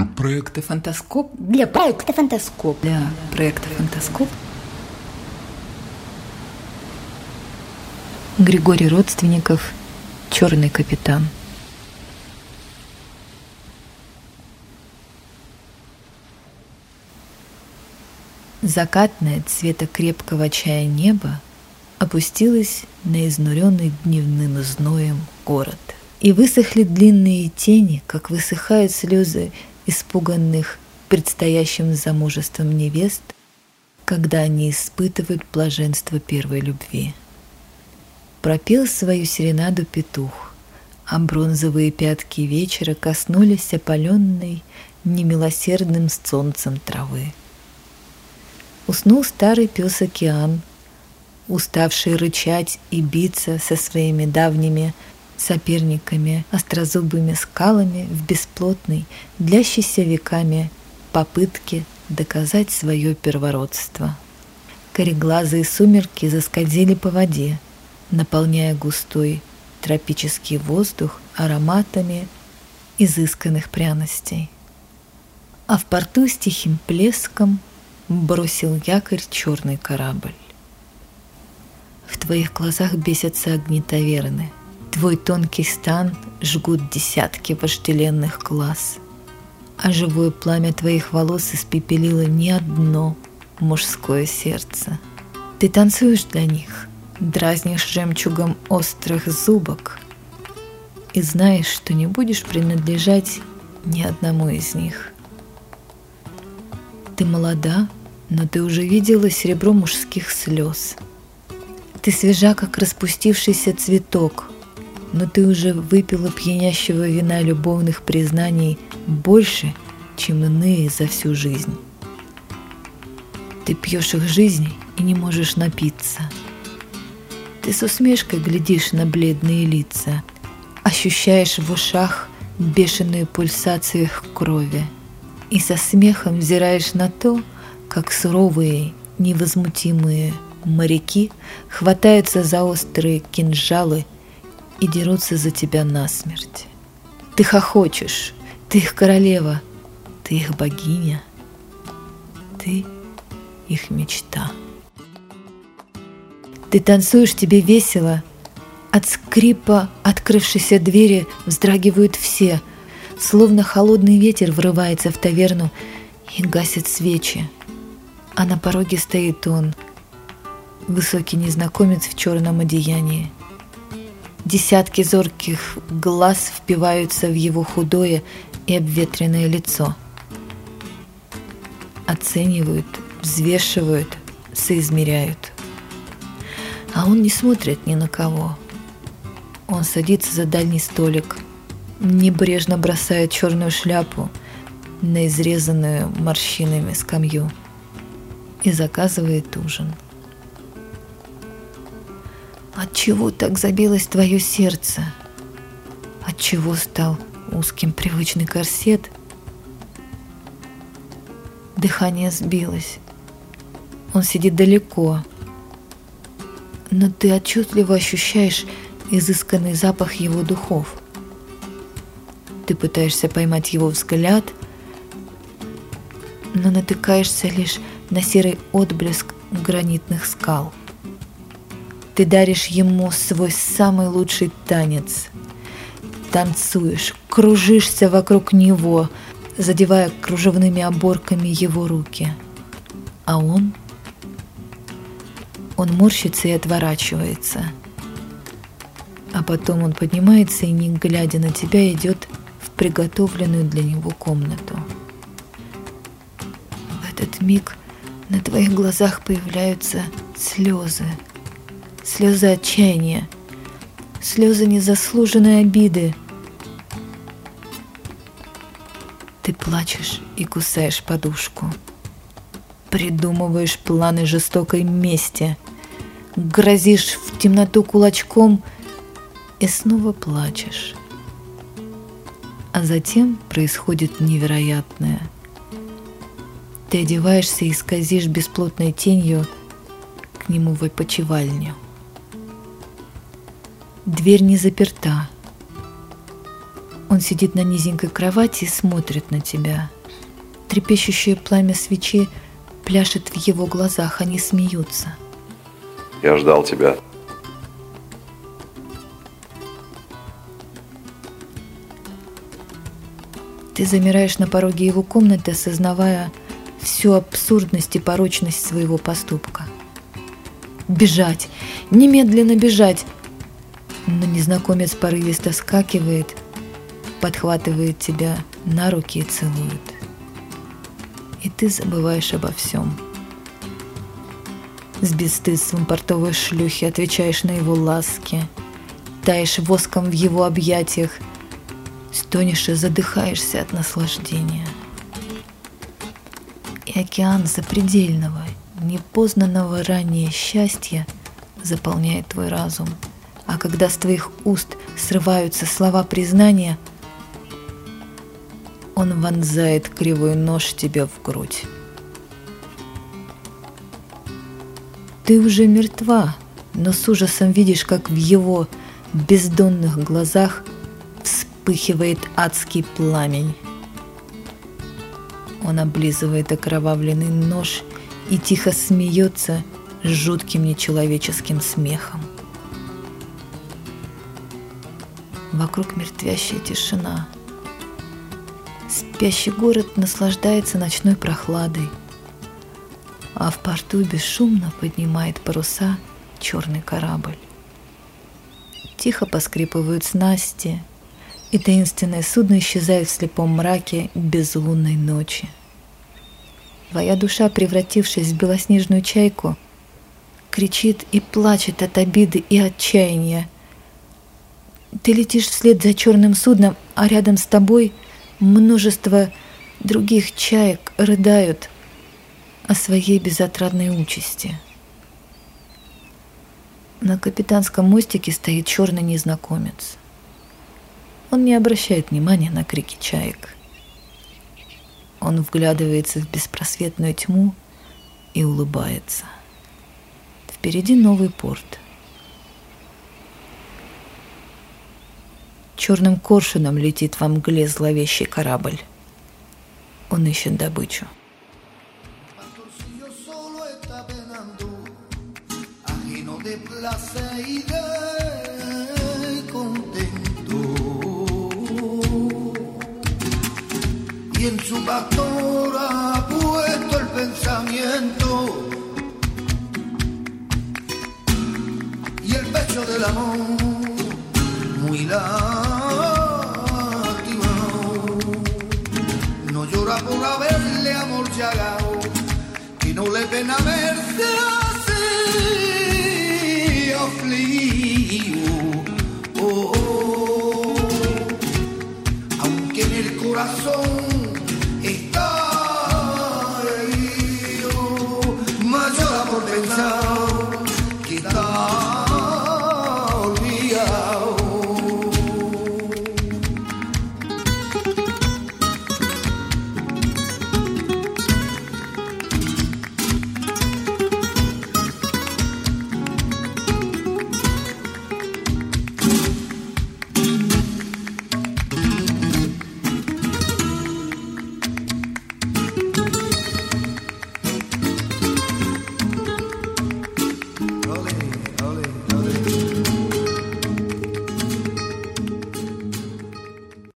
Для проекта «Фантаскоп». Для проекта «Фантаскоп». Для проекта «Фантаскоп». Григорий Родственников, Черный капитан. Закатное цвета крепкого чая небо опустилось на изнуренный дневным зноем город. И высохли длинные тени, как высыхают слезы испуганных предстоящим замужеством невест, когда они испытывают блаженство первой любви. Пропел свою серенаду петух, а бронзовые пятки вечера коснулись опаленной немилосердным солнцем травы. Уснул старый пес океан, уставший рычать и биться со своими давними соперниками, острозубыми скалами в бесплотной, длящейся веками попытке доказать свое первородство. Кореглазые сумерки заскользили по воде, наполняя густой тропический воздух ароматами изысканных пряностей. А в порту с тихим плеском бросил якорь черный корабль. В твоих глазах бесятся огни таверны. Твой тонкий стан жгут десятки вожделенных глаз. А живое пламя твоих волос испепелило не одно мужское сердце. Ты танцуешь для них, дразнишь жемчугом острых зубок и знаешь, что не будешь принадлежать ни одному из них. Ты молода, но ты уже видела серебро мужских слез – ты свежа, как распустившийся цветок, но ты уже выпила пьянящего вина любовных признаний больше, чем иные за всю жизнь. Ты пьешь их жизни и не можешь напиться. Ты с усмешкой глядишь на бледные лица, ощущаешь в ушах бешеную пульсацию их крови и со смехом взираешь на то, как суровые, невозмутимые моряки хватаются за острые кинжалы и дерутся за тебя насмерть. Ты хохочешь, ты их королева, ты их богиня, ты их мечта. Ты танцуешь, тебе весело. От скрипа открывшейся двери вздрагивают все, словно холодный ветер врывается в таверну и гасит свечи. А на пороге стоит он — высокий незнакомец в черном одеянии. Десятки зорких глаз впиваются в его худое и обветренное лицо. Оценивают, взвешивают, соизмеряют. А он не смотрит ни на кого. Он садится за дальний столик, небрежно бросает черную шляпу на изрезанную морщинами скамью и заказывает ужин. От чего так забилось твое сердце? От чего стал узким привычный корсет? Дыхание сбилось. Он сидит далеко. Но ты отчетливо ощущаешь изысканный запах его духов. Ты пытаешься поймать его взгляд, но натыкаешься лишь на серый отблеск гранитных скал – ты даришь ему свой самый лучший танец. Танцуешь, кружишься вокруг него, задевая кружевными оборками его руки. А он? Он морщится и отворачивается. А потом он поднимается и, не глядя на тебя, идет в приготовленную для него комнату. В этот миг на твоих глазах появляются слезы – слезы отчаяния, слезы незаслуженной обиды. Ты плачешь и кусаешь подушку, придумываешь планы жестокой мести, грозишь в темноту кулачком и снова плачешь. А затем происходит невероятное. Ты одеваешься и скользишь бесплотной тенью к нему в опочивальню. Дверь не заперта. Он сидит на низенькой кровати и смотрит на тебя. Трепещущее пламя свечи пляшет в его глазах, они смеются. Я ждал тебя. Ты замираешь на пороге его комнаты, осознавая всю абсурдность и порочность своего поступка. Бежать! Немедленно бежать! Но незнакомец порывисто скакивает, подхватывает тебя на руки и целует. И ты забываешь обо всем. С бесстыдством портовой шлюхи отвечаешь на его ласки, таешь воском в его объятиях – стонешь и задыхаешься от наслаждения. И океан запредельного, непознанного ранее счастья заполняет твой разум. А когда с твоих уст срываются слова признания, он вонзает кривой нож тебе в грудь. Ты уже мертва, но с ужасом видишь, как в его бездонных глазах – вспыхивает адский пламень. Он облизывает окровавленный нож и тихо смеется жутким нечеловеческим смехом. Вокруг мертвящая тишина. Спящий город наслаждается ночной прохладой, а в порту бесшумно поднимает паруса черный корабль. Тихо поскрипывают снасти, и таинственное судно исчезает в слепом мраке безлунной ночи. Твоя душа, превратившись в белоснежную чайку, кричит и плачет от обиды и отчаяния. Ты летишь вслед за черным судном, а рядом с тобой множество других чаек рыдают о своей безотрадной участи. На капитанском мостике стоит черный незнакомец. Он не обращает внимания на крики чаек. Он вглядывается в беспросветную тьму и улыбается. Впереди новый порт. Черным коршуном летит во мгле зловещий корабль. Он ищет добычу. y en su pastor ha puesto el pensamiento y el pecho del amor muy lastimado. por haberle amor llegado y no le pena verse así afligido. Oh. oh. Aunque en el corazón está herido, más llora por pensar que está olvidado.